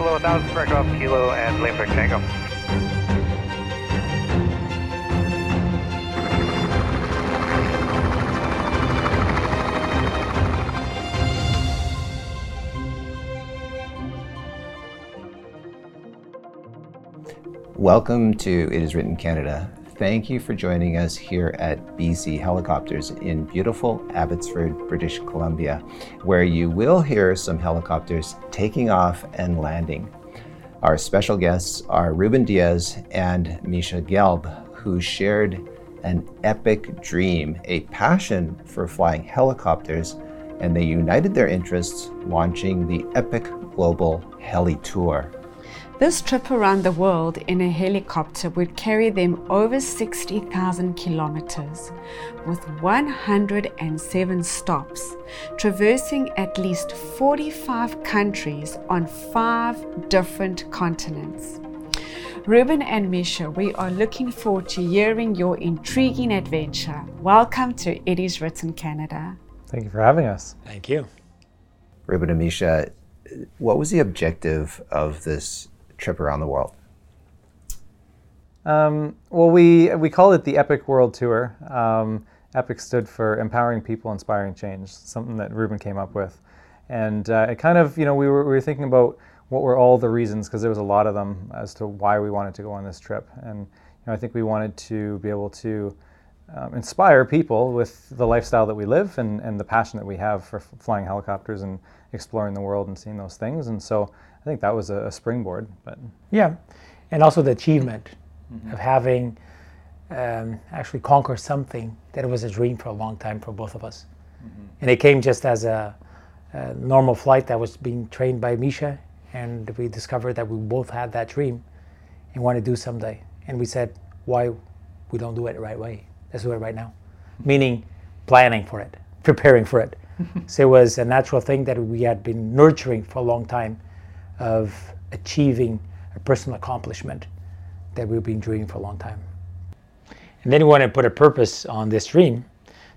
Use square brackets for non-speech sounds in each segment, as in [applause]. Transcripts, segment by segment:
below 1,000 for Golf Kilo and Limburg Tango. Welcome to It Is Written Canada. Thank you for joining us here at BC Helicopters in beautiful Abbotsford, British Columbia, where you will hear some helicopters taking off and landing. Our special guests are Ruben Diaz and Misha Gelb, who shared an epic dream, a passion for flying helicopters, and they united their interests launching the Epic Global Heli Tour. This trip around the world in a helicopter would carry them over 60,000 kilometers with 107 stops, traversing at least 45 countries on five different continents. Ruben and Misha, we are looking forward to hearing your intriguing adventure. Welcome to It Is Written Canada. Thank you for having us. Thank you. Ruben and Misha, what was the objective of this trip around the world? Um, well, we we call it the Epic World Tour. Um, Epic stood for empowering people, inspiring change. Something that Ruben came up with, and uh, it kind of you know we were we were thinking about what were all the reasons because there was a lot of them as to why we wanted to go on this trip, and you know I think we wanted to be able to um, inspire people with the lifestyle that we live and, and the passion that we have for f- flying helicopters and exploring the world and seeing those things. And so I think that was a, a springboard. But yeah, and also the achievement mm-hmm. of having um, actually conquered something that was a dream for a long time for both of us. Mm-hmm. And it came just as a, a, normal flight that was being trained by Misha, and we discovered that we both had that dream and want to do someday. And we said, why we don't do it the right way? Let's do it right now. [laughs] Meaning planning for it, preparing for it. [laughs] so it was a natural thing that we had been nurturing for a long time of achieving a personal accomplishment that we've been dreaming for a long time. And then we want to put a purpose on this dream.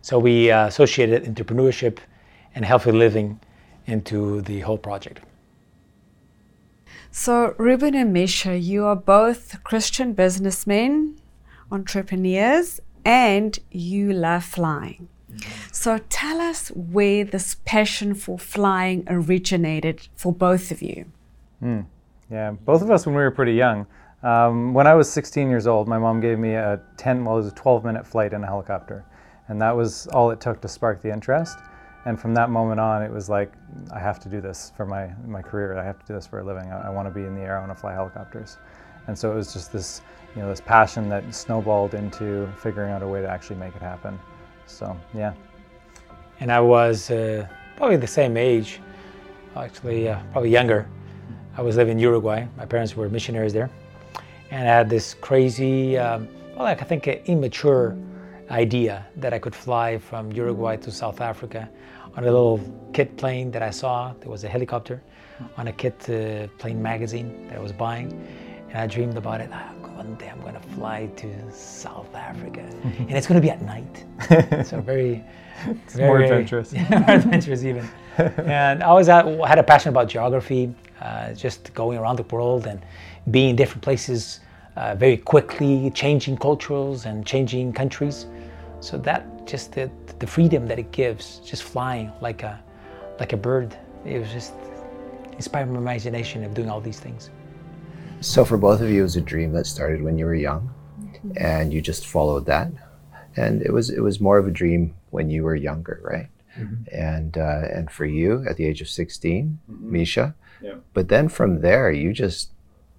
So we uh, associated entrepreneurship and healthy living into the whole project. So, Ruben and Misha, you are both Christian businessmen, entrepreneurs, and you love flying. So tell us where this passion for flying originated for both of you. Mm. Yeah, both of us when we were pretty young. Um, when I was 16 years old, my mom gave me a 10, well, it was a 12 minute flight in a helicopter. And that was all it took to spark the interest. And from that moment on, it was like, I have to do this for my, my career. I have to do this for a living. I, I want to be in the air. I want to fly helicopters. And so it was just this, you know, this passion that snowballed into figuring out a way to actually make it happen. So, yeah. And I was uh, probably the same age, actually, uh, probably younger. I was living in Uruguay. My parents were missionaries there. And I had this crazy, um, well, like I think an immature idea that I could fly from Uruguay to South Africa on a little kit plane that I saw. There was a helicopter on a kit uh, plane magazine that I was buying. And I dreamed about it. Oh, one day I'm going to fly to South Africa. [laughs] and it's going to be at night. [laughs] so very, very more adventurous. [laughs] more adventurous even. and I always had, had a passion about geography, uh, just going around the world and being in different places uh, very quickly, changing cultures and changing countries. So that just the, the freedom that it gives, just flying like a like a bird, it was just inspired my imagination of doing all these things. So for both of you, it was a dream that started when you were young, mm-hmm. and you just followed that, and it was it was more of a dream when you were younger, right? Mm-hmm. And uh, and for you, at the age of 16 mm-hmm. Misha, yeah. But then from there, you just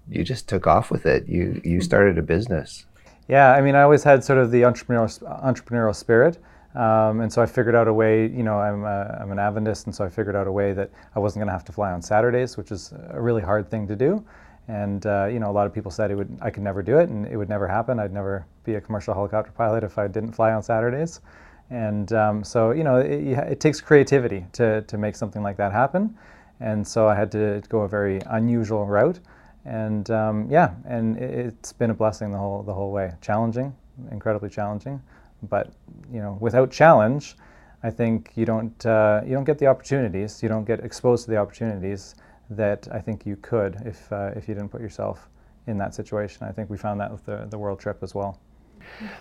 you just took off with it. You you started a business. Yeah, I mean, I always had sort of the entrepreneurial entrepreneurial spirit. Um, and so I figured out a way, you know, I'm, a, I'm an Adventist, and so I figured out a way that I wasn't going to have to fly on Saturdays, which is a really hard thing to do. And uh, you know, a lot of people said it would, I could never do it, and it would never happen. I'd never be a commercial helicopter pilot if I didn't fly on Saturdays. And um, so, you know, it, it, takes creativity to, to make something like that happen. And so I had to go a very unusual route. And um, yeah, and it, it's been a blessing the whole the whole way. Challenging, incredibly challenging, but you know, without challenge, I think you don't uh, you don't get the opportunities. You don't get exposed to the opportunities that I think you could if uh, if you didn't put yourself in that situation. I think we found that with the, the world trip as well.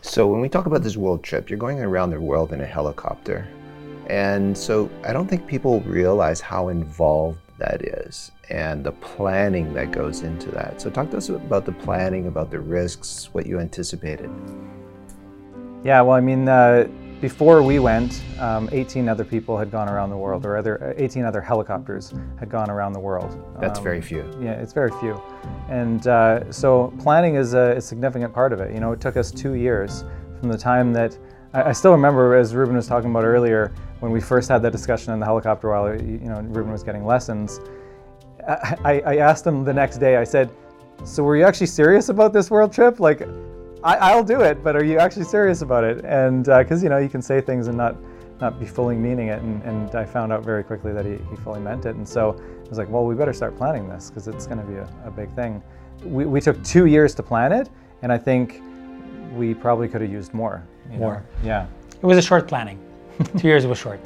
So when we talk about this world trip, you're going around the world in a helicopter. And so I don't think people realize how involved that is and the planning that goes into that. So talk to us about the planning, about the risks, what you anticipated. Yeah, well, I mean, uh, before we went, um, 18 other people had gone around the world, or other uh, 18 other helicopters had gone around the world. That's Um, very few. Yeah, it's very few. And uh, so planning is a, a significant part of it. You know, it took us two years from the time that I, I still remember, as Ruben was talking about earlier, when we first had that discussion in the helicopter while you know Ruben was getting lessons. I, I- asked him the next day. I said, "So were you actually serious about this world trip? Like, I, I'll do it, but are you actually serious about it?" And uh, because you know you can say things and not not be fully meaning it, and, and I found out very quickly that he, he fully meant it. And so I was like, "Well, we better start planning this because it's going to be a, a big thing." We, we took two years to plan it, and I think we probably could have used more. you know? More. Yeah. It was a short planning. [laughs] Two years was short.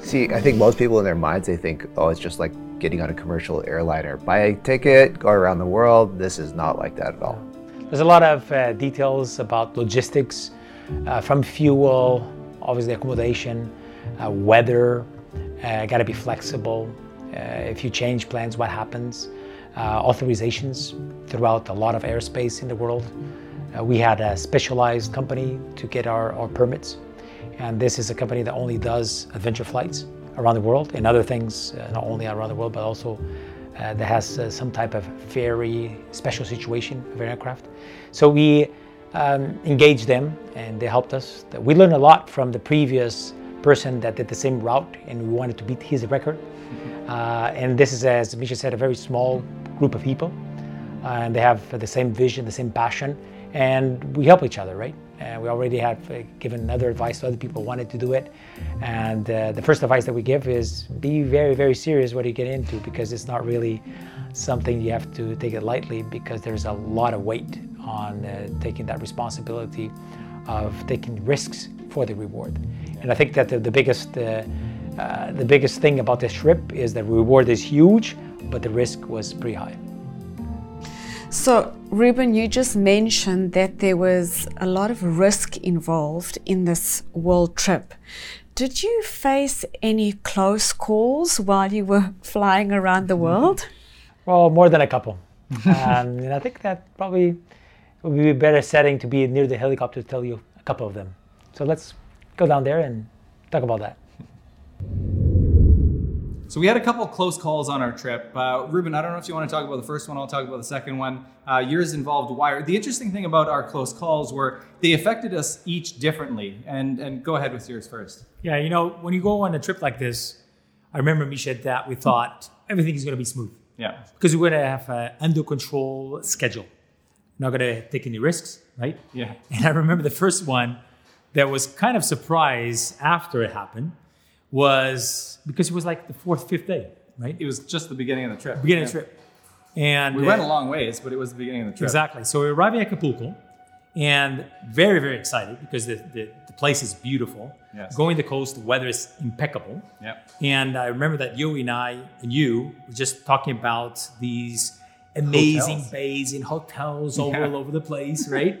See, I think most people in their minds, they think, oh, it's just like getting on a commercial airliner. Buy a ticket, go around the world. This is not like that at all. There's a lot of uh, details about logistics, uh, from fuel, obviously accommodation, uh, weather. Uh, Got to be flexible. Uh, if you change plans, what happens? Uh, authorizations throughout a lot of airspace in the world. Uh, we had a specialized company to get our, our permits, and this is a company that only does adventure flights around the world and other things, uh, not only around the world, but also uh, that has uh, some type of very special situation of aircraft. So we um, engaged them and they helped us. We learned a lot from the previous person that did the same route and we wanted to beat his record. Uh, and this is, as Misha said, a very small group of people. Uh, and they have the same vision, the same passion, and we help each other, right? And we already have given other advice to other people wanted to do it. And uh, the first advice that we give is be very, very serious what you get into because it's not really something you have to take it lightly because there's a lot of weight on uh, taking that responsibility of taking risks for the reward. And I think that the, the biggest uh, uh, the biggest thing about this trip is the reward is huge, but the risk was pretty high. So, Ruben, you just mentioned that there was a lot of risk involved in this world trip. Did you face any close calls while you were [laughs] flying around the world? Well, more than a couple. um, and I think that probably would be a better setting to be near the helicopter to tell you a couple of them. So let's go down there and talk about that. So we had a couple close calls on our trip. Uh, Ruben, I don't know if you want to talk about the first one. I'll talk about the second one. Uh, yours involved wire. The interesting thing about our close calls were they affected us each differently. And and go ahead with yours first. Yeah, you know, when you go on a trip like this, I remember Misha that we thought everything is going to be smooth Yeah. because we're going to have an under control schedule. Not going to take any risks, right? Yeah. And I remember the first one that was kind of surprise after it happened was because it was like the fourth, fifth day, right? It was just the beginning of the trip. Beginning Yeah. of the trip. And We uh, went a long ways, but it was the beginning of the trip. Exactly. So we're arriving at Acapulco and very, very excited because the, the, the place is beautiful. Yes. Going the coast, the weather is impeccable. Yep. And I remember that you and I and you were just talking about these amazing Hotels. bays and hotels all Yeah. over the place, right?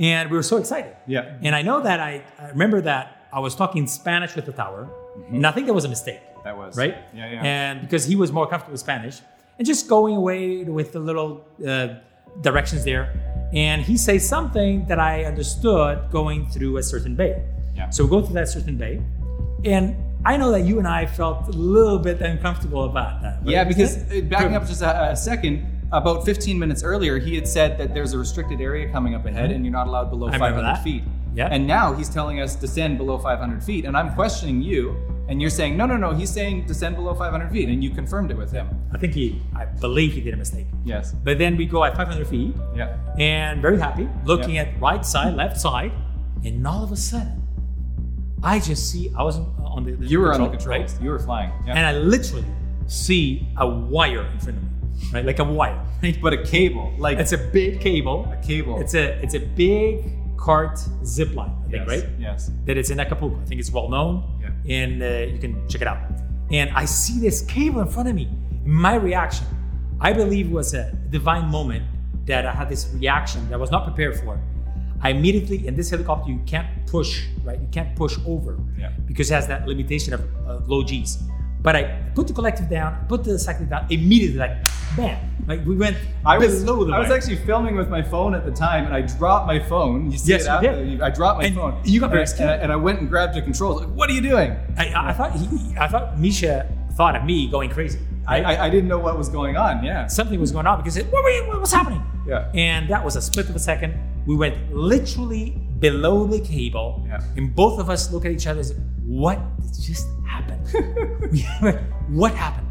and we were so excited. Yeah. And I know that I, I remember that I was talking Spanish with the tower, and I think that was a mistake That was right? Yeah, yeah. And because he was more comfortable with Spanish, and just going away with the little uh, directions there, and he says something that I understood going through a certain bay. Yeah. So we go through that certain bay, and I know that you and I felt a little bit uncomfortable about that. right? Yeah, because uh, backing up just a, a second, about 15 minutes earlier, he had said that there's a restricted area coming up ahead and you're not allowed below 500 that. feet. Yeah. And now he's telling us descend below 500 feet. And I'm questioning you, and you're saying, no, no, no, he's saying descend below 500 feet. And you confirmed it with him. I think he, I believe he did a mistake. Yes. But then we go at 500 feet, Yeah. and very happy, looking Yeah. at right side, left side, and all of a sudden, I just see I was uh, on the, the You were on the control, controls. You were flying. Yeah. and I literally see a wire in front of me, right? Like a wire. Right? but a cable, like It's a big cable. a cable. It's a it's a big cart zip line, I think, yes. right? Yes. That it's in Acapulco. I think it's well known, Yeah. and uh, you can check it out. And I see this cable in front of me. My reaction, I believe, was a divine moment that I had this reaction that I was not prepared for. I immediately, in this helicopter, you can't push, right? You can't push over Yeah. because it has that limitation of uh, low G's. But I put the collective down, put the cyclic down, immediately, like, bam. Like we went I was I was actually filming with my phone at the time, and I dropped my phone. You see Yes, it after. did. I dropped my And phone. you got and very scared. and I, and I went and grabbed the controls. Like, what are you doing? I, I thought he, I thought Misha thought of me going crazy. I, right? I, I didn't know what was going on. Yeah. something was going on because it, what, were you, what was happening? Yeah. And that was a split of a second. We went literally below the cable, Yeah. and both of us look at each other. and say, What just What happened?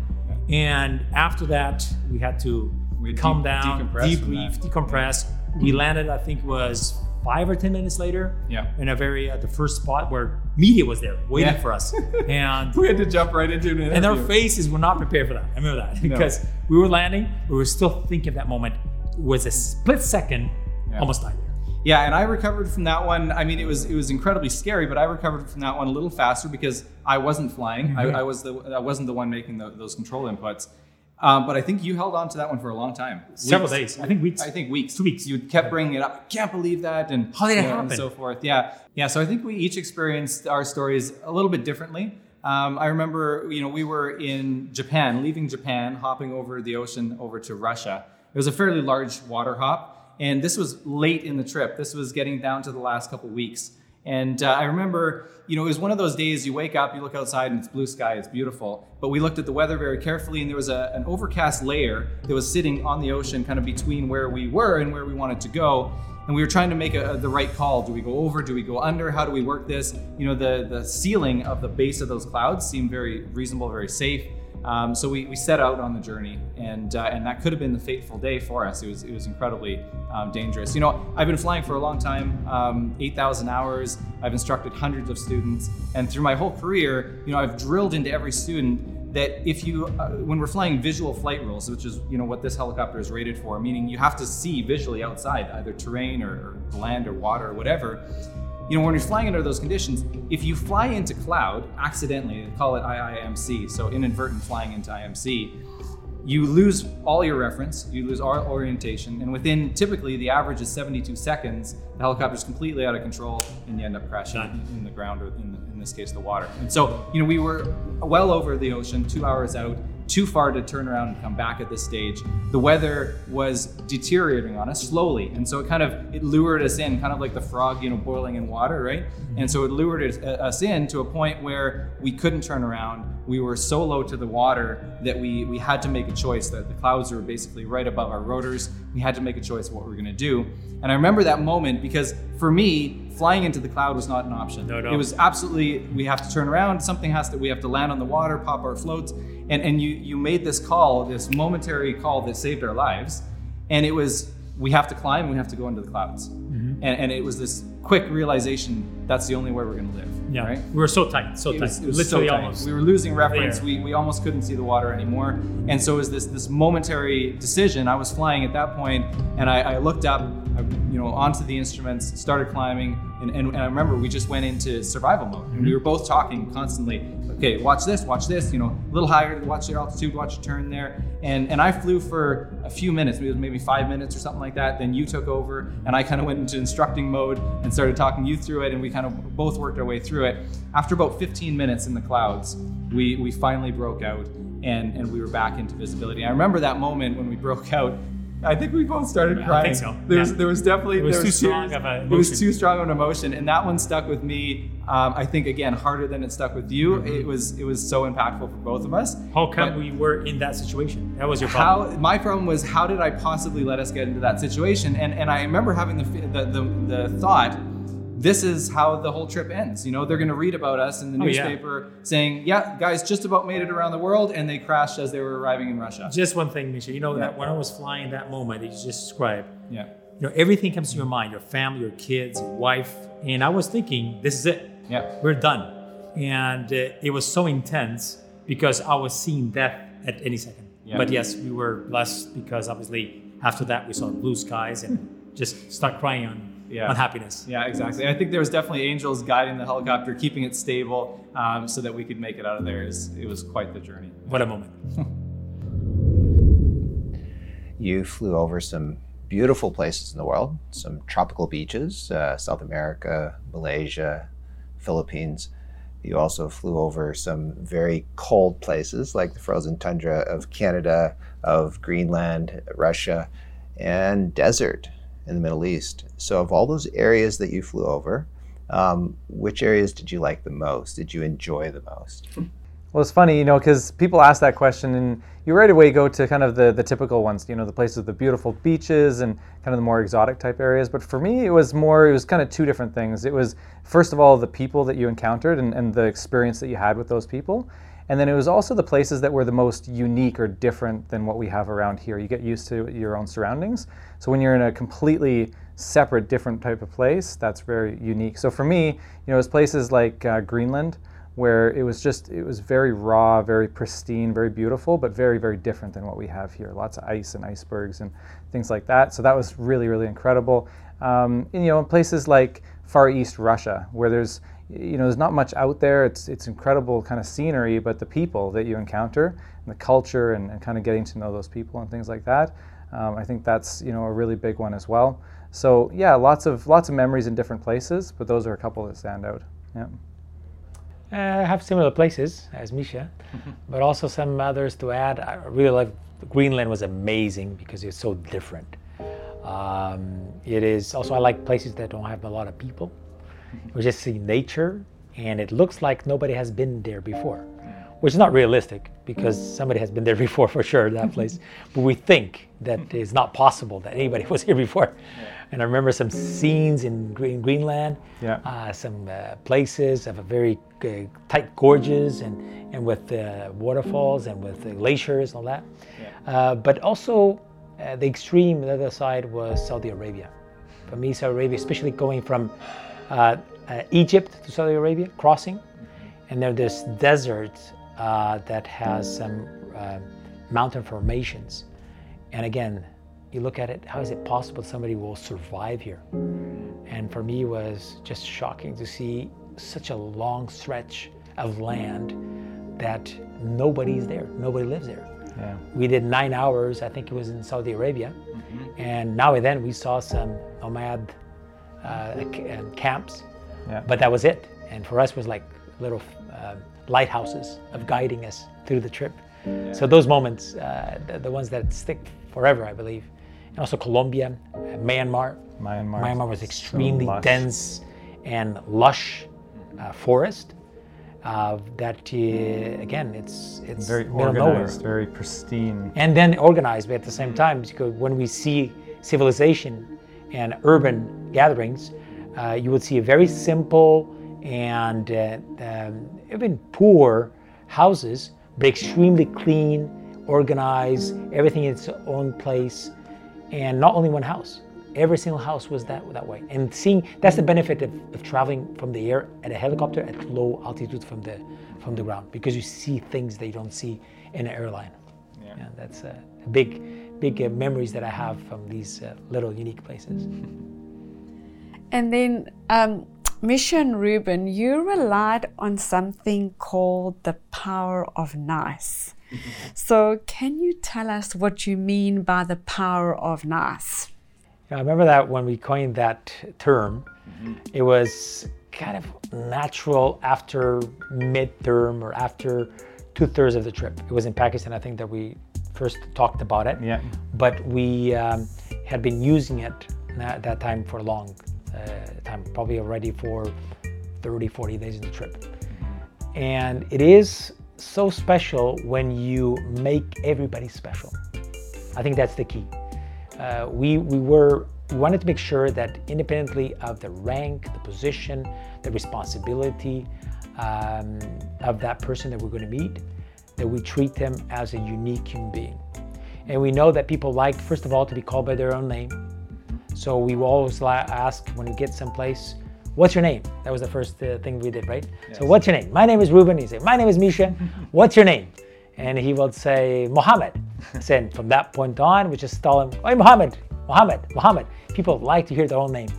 And after that, we had to We had calm de- down, decompress debrief, decompress. We landed, I think, it was five or ten minutes later. Yeah. In a very uh, the first spot where media was there waiting Yeah. for us, [laughs] and We had to jump right into an and our faces were not prepared for that. I remember that because we were landing, we were still thinking of that moment. It was a split second, Yeah. almost died. Yeah, and I recovered from that one. I mean, it was it was incredibly scary, but I recovered from that one a little faster because I wasn't flying. Mm-hmm. I, I was the I wasn't the one making the, those control inputs. Um, but I think you held on to that one for a long time. Several Weeks. days, I think weeks. I think weeks. Two weeks. You kept bringing it up. I can't believe that, and How did it happen? And so forth. Yeah, yeah. So I think we each experienced our stories a little bit differently. Um, I remember, you know, we were in Japan, leaving Japan, hopping over the ocean over to Russia. It was a fairly large water hop, and this was late in the trip. This was getting down to the last couple weeks. And uh, I remember, you know, it was one of those days you wake up, you look outside, and it's blue sky, it's beautiful. But we looked at the weather very carefully, and there was a, an overcast layer that was sitting on the ocean, kind of between where we were and where we wanted to go. And we were trying to make a, the right call. Do we go over? Do we go under? How do we work this? You know, the, the ceiling of the base of those clouds seemed very reasonable, very safe. Um, so we, we set out on the journey, and uh, and that could have been the fateful day for us. It was it was incredibly um, dangerous. You know, I've been flying for a long time, um, eight thousand hours. I've instructed hundreds of students, and through my whole career, you know, I've drilled into every student that if you uh, when we're flying visual flight rules, which is you know what this helicopter is rated for, meaning you have to see visually outside, either terrain or, or land or water or whatever you know, when you're flying under those conditions, if you fly into cloud accidentally, they call it IIMC, so inadvertent flying into IMC, you lose all your reference, you lose all orientation, and within typically the average is 72 seconds, the helicopter's completely out of control and you end up crashing in, in the ground or in, the, in this case the water. And so, you know, we were well over the ocean, two hours out, too far to turn around and come back at this stage. The weather was deteriorating on us slowly, and so it kind of it lured us in, kind of like the frog, you know, boiling in water, right? And so it lured us, uh, us in to a point where we couldn't turn around. We were so low to the water that we we had to make a choice. That the clouds were basically right above our rotors. We had to make a choice what we were going to do. And I remember that moment because for me, flying into the cloud was not an option. No, no. It was absolutely we have to turn around. Something has to we have to land on the water, pop our floats, and and you you made this call, this momentary call that saved our lives, and it was we have to climb, we have to go into the clouds, Mm-hmm. and and it was this quick realization that's the only way we're going to live. Yeah, right? we were so tight, so It tight, was, it was literally so tight. almost. We were losing reference. there. We, we almost couldn't see the water anymore. And so it was this this momentary decision. I was flying at that point, and I, I looked up, I, you know, onto the instruments, started climbing, and, and, and I remember we just went into survival mode. And we were both talking constantly. Okay, watch this, watch this. You know, a little higher, watch your altitude, watch your turn there. And and I flew for a few minutes, maybe maybe five minutes or something like that. Then you took over, and I kind of went into instructing mode and started talking you through it, and we kind of both worked our way through it. After about 15 minutes in the clouds, we we finally broke out, and and we were back into visibility. I remember that moment when we [laughs] broke out. I think we both started I crying. think so, There was yeah. there was definitely It was there too strong tears. of a It was too strong of an emotion, and that one stuck with me. Um, I think again harder than it stuck with you. Mm-hmm. It was it was so impactful for both of us. How come But- we were in that situation? That was your problem. how my problem was how did I possibly let us get into that situation? And and I remember having the the the, the thought. This is how the whole trip ends. You know, they're going to read about us in the Oh, yeah. newspaper saying, "Yeah, guys just about made it around the world, and they crashed as they were arriving in Russia." Just one thing, Misha. You know Yeah. that when I was flying that moment that you just described, Yeah, you know everything comes to your mind, your family, your kids, your wife, and I was thinking, this is it. yeah, we're done. And uh, it was so intense because I was seeing death at any second. Yeah. But yes, we were blessed because obviously after that we saw blue skies and just start crying on, Yeah. on happiness. yeah, exactly. I think there was definitely angels guiding the helicopter, keeping it stable, um, so that we could make it out of there. It was, it was quite the journey. What a moment. [laughs] You flew over some beautiful places in the world, some tropical beaches, uh, South America, Malaysia, Philippines. You also flew over some very cold places like the frozen tundra of Canada, of Greenland, Russia, and desert in the Middle East. So, of all those areas that you flew over, um, which areas did you like the most? Did you enjoy the most? Well, it's funny, you know, because people ask that question, and you right away go to kind of the, the typical ones, you know, the places with the beautiful beaches and kind of the more exotic type areas. But for me, it was more, it was kind of two different things. It was, first of all, the people that you encountered and, and the experience that you had with those people. And then it was also the places that were the most unique or different than what we have around here. You get used to your own surroundings. So when you're in a completely separate, different type of place, that's very unique. So for me, you know, it was places like uh, Greenland where it was just it was very raw, very pristine, very beautiful, but very very different than what we have here. Lots of ice and icebergs and things like that. So that was really really incredible. Um, and, you know, in places like Far East Russia, where there's you know there's not much out there. It's it's incredible kind of scenery, but the people that you encounter and the culture and, and kind of getting to know those people and things like that. Um, I think that's you know a really big one as well. So yeah, lots of lots of memories in different places, but those are a couple that stand out. Yeah. Uh, have similar places as Misha, [laughs] but also some others to add. I really like Greenland was amazing because it's so different. Um, it is also I like places that don't have a lot of people. We just see nature, and it looks like nobody has been there before, which is not realistic because somebody has been there [laughs] before for sure that place. [laughs] but we think that it's not possible that anybody was here before. And I remember some scenes in Green, Greenland, Yeah. uh, some uh, places of a very uh, tight gorges and, and with uh, waterfalls and with uh, glaciers and all that. Uh, but also, uh, the extreme, the other side was Saudi Arabia. For me, Saudi Arabia, especially going from uh, uh, Egypt to Saudi Arabia, crossing, and then this desert uh, that has some uh, mountain formations. And again, you look at it, how is it possible somebody will survive here? And for me, it was just shocking to see such a long stretch of land that nobody's there, nobody lives there. Yeah. We did nine hours, I think it was in Saudi Arabia, and now and then we saw some nomad uh, c- uh, camps, Yeah. but that was it. And for us, was like little uh, lighthouses of guiding us through the trip. So those moments, uh, the, the ones that stick forever, I believe. And also Colombia, uh, Myanmar. Myanmar. Myanmar was extremely lush. dense and lush uh, forest. Uh, that uh, again, it's it's very of nowhere organized, very pristine. and then organized but at the same time because when we see civilization and urban gatherings uh, you would see a very simple and uh, um, even poor houses but extremely clean organized everything in its own place and not only one house. Every single house was that that way. And seeing that's the benefit of, of traveling from the air at a helicopter at low altitude from the from the ground because you see things that you don't see in an airline. Yeah, that's a big, big uh, memories that I have from these uh, little unique places. And then, um, Misha and Ruben, you relied on something called the power of nice. [laughs] so, can you tell us what you mean by the power of nice? I remember that when we coined that term, it was kind of natural after midterm or after two thirds of the trip. It was in Pakistan, I think, that we first talked about it. Yeah. But we um, had been using it at that time for a long uh, time, probably already for 30, 40 days in the trip. And it is so special when you make everybody special. I think that's the key. Uh, we, we were we wanted to make sure that independently of the rank, the position, the responsibility um, of that person that we're going to meet, that we treat them as a unique human being. And we know that people like, first of all, to be called by their own name. So we will always ask when we get someplace, what's your name? That was the first uh, thing we did, right? So what's your name? My name is Ruben. He said, my name is Misha. [laughs] what's your name? And he would say, Mohammed. [laughs] and from that point on, we just tell him, hey, Mohammed, Mohammed, Mohammed. People like to hear their own name.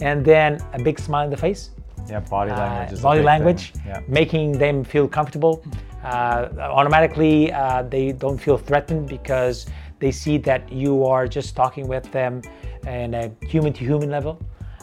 And then a big smile in the face, Yeah, body uh, language. a body language. Yeah. making them feel comfortable. [laughs] Uh, automatically, uh, they don't feel threatened because They see that you are just talking with them in a human to human level.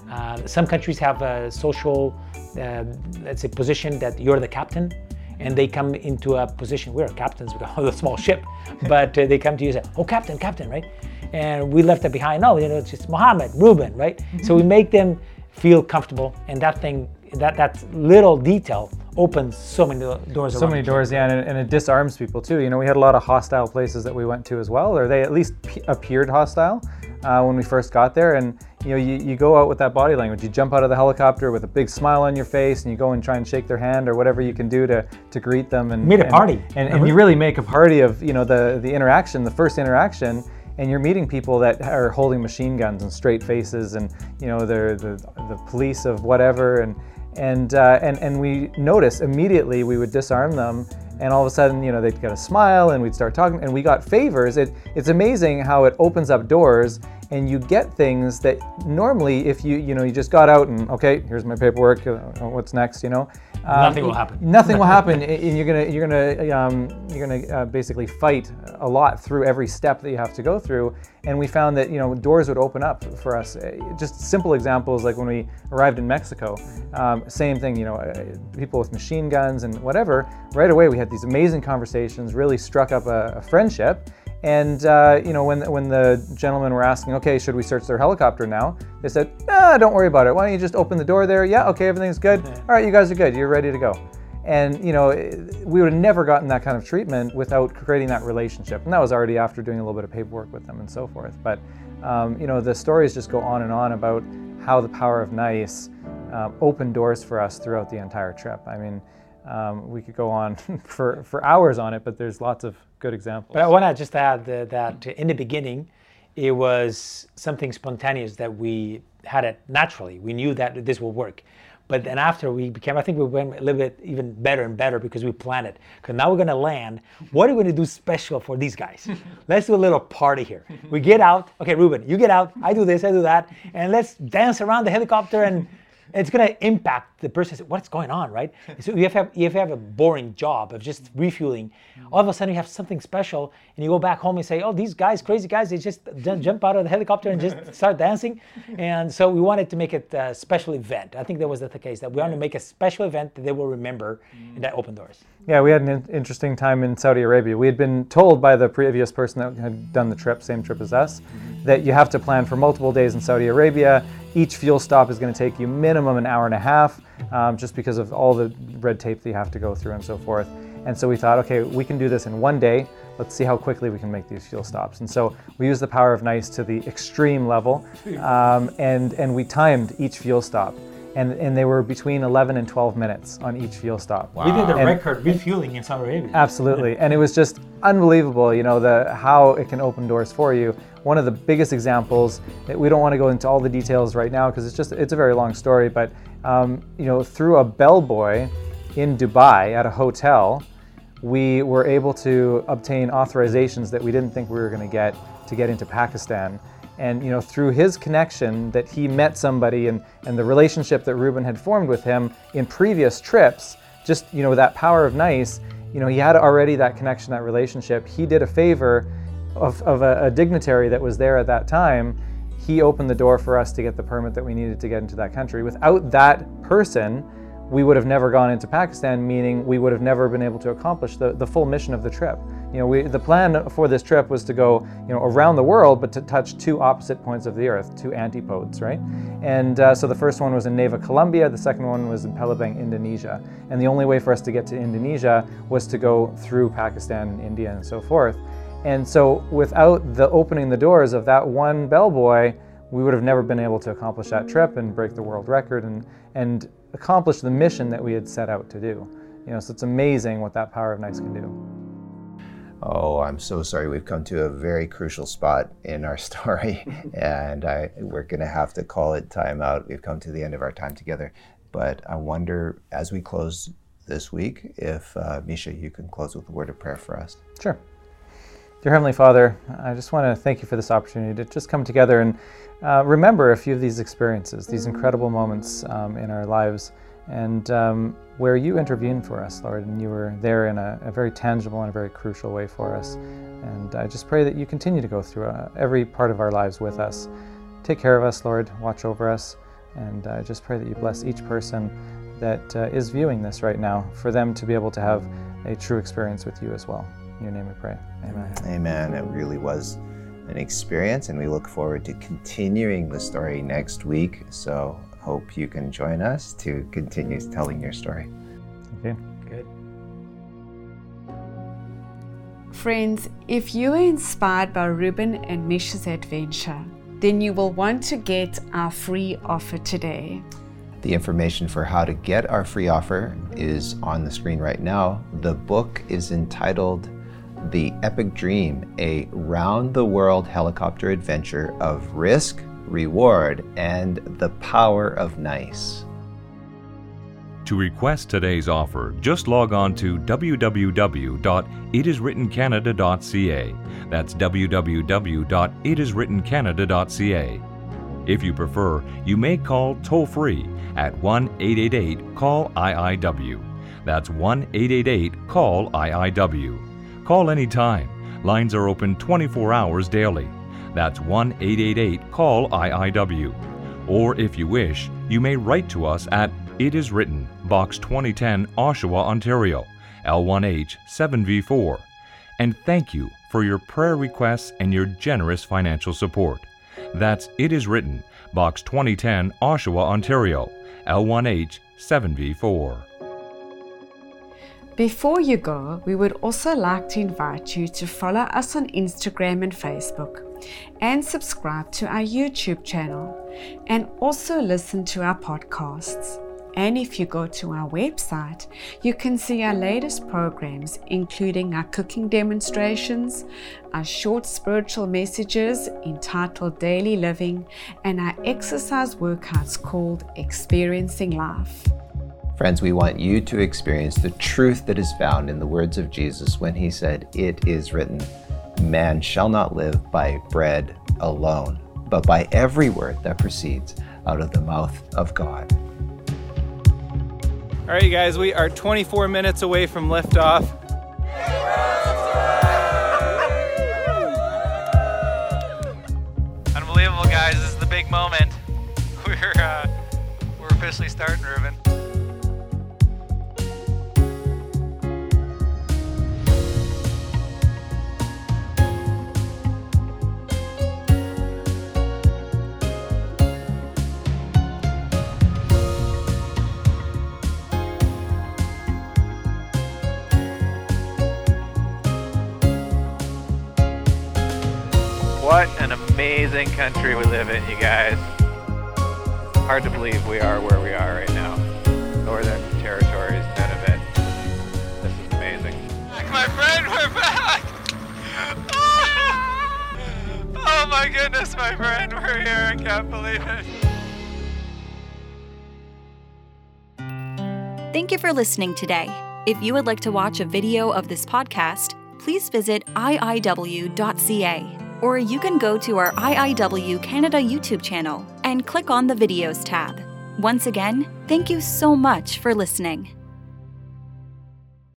Uh, some countries have a social, uh, let's say, position that you're the captain, and they come into a position. We're captains, we're [laughs] a small ship, [laughs] but uh, they come to you and say, "Oh, captain, captain," right? And we left it behind. No, you know, it's just Mohammed, Ruben, right? So we make them feel comfortable, and that thing, that that little detail opens so many doors. so many doors yeah and, and it disarms people too. You know we had a lot of hostile places that we went to as well or they at least p- appeared hostile uh, when we first got there. And you know you, you go out with that body language. You jump out of the helicopter with a big smile on your face and you go and try and shake their hand or whatever you can do to, to greet them and Made a and- party. and, and you really make a party of you know the the interaction the first interaction and you're meeting people that are holding machine guns and straight faces and you know they're the, the police of whatever. And and, uh, and and we noticed immediately we would disarm them and all of a sudden you know they'd get a smile and we'd start talking and we got favors. It, it's amazing how it opens up doors and you get things that normally if you you know you just got out and okay here's my paperwork uh, what's next? you know Nothing will happen. nothing will [laughs] happen you're gonna you're gonna um, you're gonna uh, basically fight a lot through every step that you have to go through and we found that you know doors would open up for us Uh, just simple examples like when we arrived in mexico um, same thing you know uh, people with machine guns and whatever right away we had these amazing conversations really struck up a, a friendship and uh, you know when when the gentlemen were asking, okay, should we search their helicopter now? They said, nah, don't worry about it. Why don't you just open the door there? Yeah, okay, everything's good. All right, you guys are good. You're ready to go. And you know, we would have never gotten that kind of treatment without creating that relationship. And that was already after doing a little bit of paperwork with them and so forth. But um, you know, the stories just go on and on about how the power of nice um, opened doors for us throughout the entire trip. I mean. Um, we could go on [laughs] for, for hours on it, but there's lots of good examples. But I want to just add uh, that in the beginning, it was something spontaneous that we had it naturally. We knew that this will work. But then after we became, I think we went a little bit even better and better because we planned it. Because now we're going to land. What are we going to do special for these guys? [laughs] let's do a little party here. We get out. Okay, Ruben, you get out. I do this, I do that. And let's dance around the helicopter and it's going to impact the person. What's going on, right? [laughs] So if you have, if you have a boring job of just refueling, mm-hmm. all of a sudden you have something special, and you go back home and say, "Oh, these guys, crazy guys, they just ju- [laughs] jump out of the helicopter and just start dancing." [laughs] And so we wanted to make it a special event. I think that was the case that we wanted to make a special event that they will remember, and that mm. opened doors. Yeah, we had an in- interesting time in Saudi Arabia. We had been told by the previous person that had done the trip, same trip as us, mm-hmm. that you have to plan for multiple days in Saudi Arabia. Each fuel stop is going to take you minimum an hour and a half, um, just because of all the red tape that you have to go through and so forth. And so we thought, okay, we can do this in one day. Let's see how quickly we can make these fuel stops. And so we used the power of nice to the extreme level, um, and and we timed each fuel stop. And, and they were between 11 and 12 minutes on each fuel stop. Wow. We did the And- record refueling in Saudi Arabia. Absolutely, and it was just unbelievable. You know the how it can open doors for you. One of the biggest examples that we don't want to go into all the details right now because it's just it's a very long story. But um, you know, through a bellboy in Dubai at a hotel, we were able to obtain authorizations that we didn't think we were going to get to get into Pakistan. And you know, through his connection, that he met somebody, and, and the relationship that Ruben had formed with him in previous trips, just you know, that power of nice. You know, he had already that connection, that relationship. He did a favor of, of a, a dignitary that was there at that time. He opened the door for us to get the permit that we needed to get into that country. Without that person, we would have never gone into Pakistan, meaning we would have never been able to accomplish the, the full mission of the trip. You know, we, the plan for this trip was to go, you know, around the world, but to touch two opposite points of the Earth, two antipodes, right? And uh, so the first one was in Neiva, Colombia. The second one was in Palembang, Indonesia. And the only way for us to get to Indonesia was to go through Pakistan and India and so forth. And so without the opening the doors of that one bellboy, we would have never been able to accomplish that trip and break the world record and, and accomplish the mission that we had set out to do. You know, so it's amazing what that power of nice can do. Oh, I'm so sorry. We've come to a very crucial spot in our [laughs] story, and I, we're going to have to call it time out. We've come to the end of our time together. But I wonder, as we close this week, if uh, Misha, you can close with a word of prayer for us. Sure. Dear Heavenly Father, I just want to thank you for this opportunity to just come together and uh, remember a few of these experiences, these incredible moments um, in our lives, and um, where you intervened for us, Lord, and you were there in a, a very tangible and a very crucial way for us. And I just pray that you continue to go through uh, every part of our lives with us. Take care of us, Lord. Watch over us. And I just pray that you bless each person that uh, is viewing this right now for them to be able to have a true experience with you as well. In your name we pray. Amen. Amen. It really was an experience, and we look forward to continuing the story next week. So, hope you can join us to continue telling your story. Okay. Good. Friends, if you are inspired by Ruben and Mish's adventure, then you will want to get our free offer today. The information for how to get our free offer is on the screen right now. The book is entitled The Epic Dream A Round the World Helicopter Adventure of Risk, Reward, and the Power of Nice. To request today's offer, just log on to www.itiswrittencanada.ca. That's www.itiswrittencanada.ca. If you prefer, you may call toll free at 1 888 CALL IIW. That's 1 888 CALL IIW. Call anytime. Lines are open 24 hours daily. That's 1 888 CALL IIW. Or if you wish, you may write to us at It Is Written, Box 2010, Oshawa, Ontario, L1H 7V4. And thank you for your prayer requests and your generous financial support. That's It Is Written, Box 2010, Oshawa, Ontario, L1H 7V4. Before you go, we would also like to invite you to follow us on Instagram and Facebook and subscribe to our YouTube channel and also listen to our podcasts. And if you go to our website, you can see our latest programs, including our cooking demonstrations, our short spiritual messages entitled Daily Living, and our exercise workouts called Experiencing Life. Friends, we want you to experience the truth that is found in the words of Jesus when he said, It is written, Man shall not live by bread alone, but by every word that proceeds out of the mouth of God. All right, you guys, we are 24 minutes away from liftoff. [laughs] Unbelievable, guys! This is the big moment. [laughs] We're uh, we're officially starting, Ruben. Amazing country we live in, you guys. Hard to believe we are where we are right now. Northern Territories, Nunavut. This is amazing. My friend, we're back! [laughs] Oh my goodness, my friend, we're here. I can't believe it. Thank you for listening today. If you would like to watch a video of this podcast, please visit iiw.ca or you can go to our IIW Canada YouTube channel and click on the Videos tab. Once again, thank you so much for listening.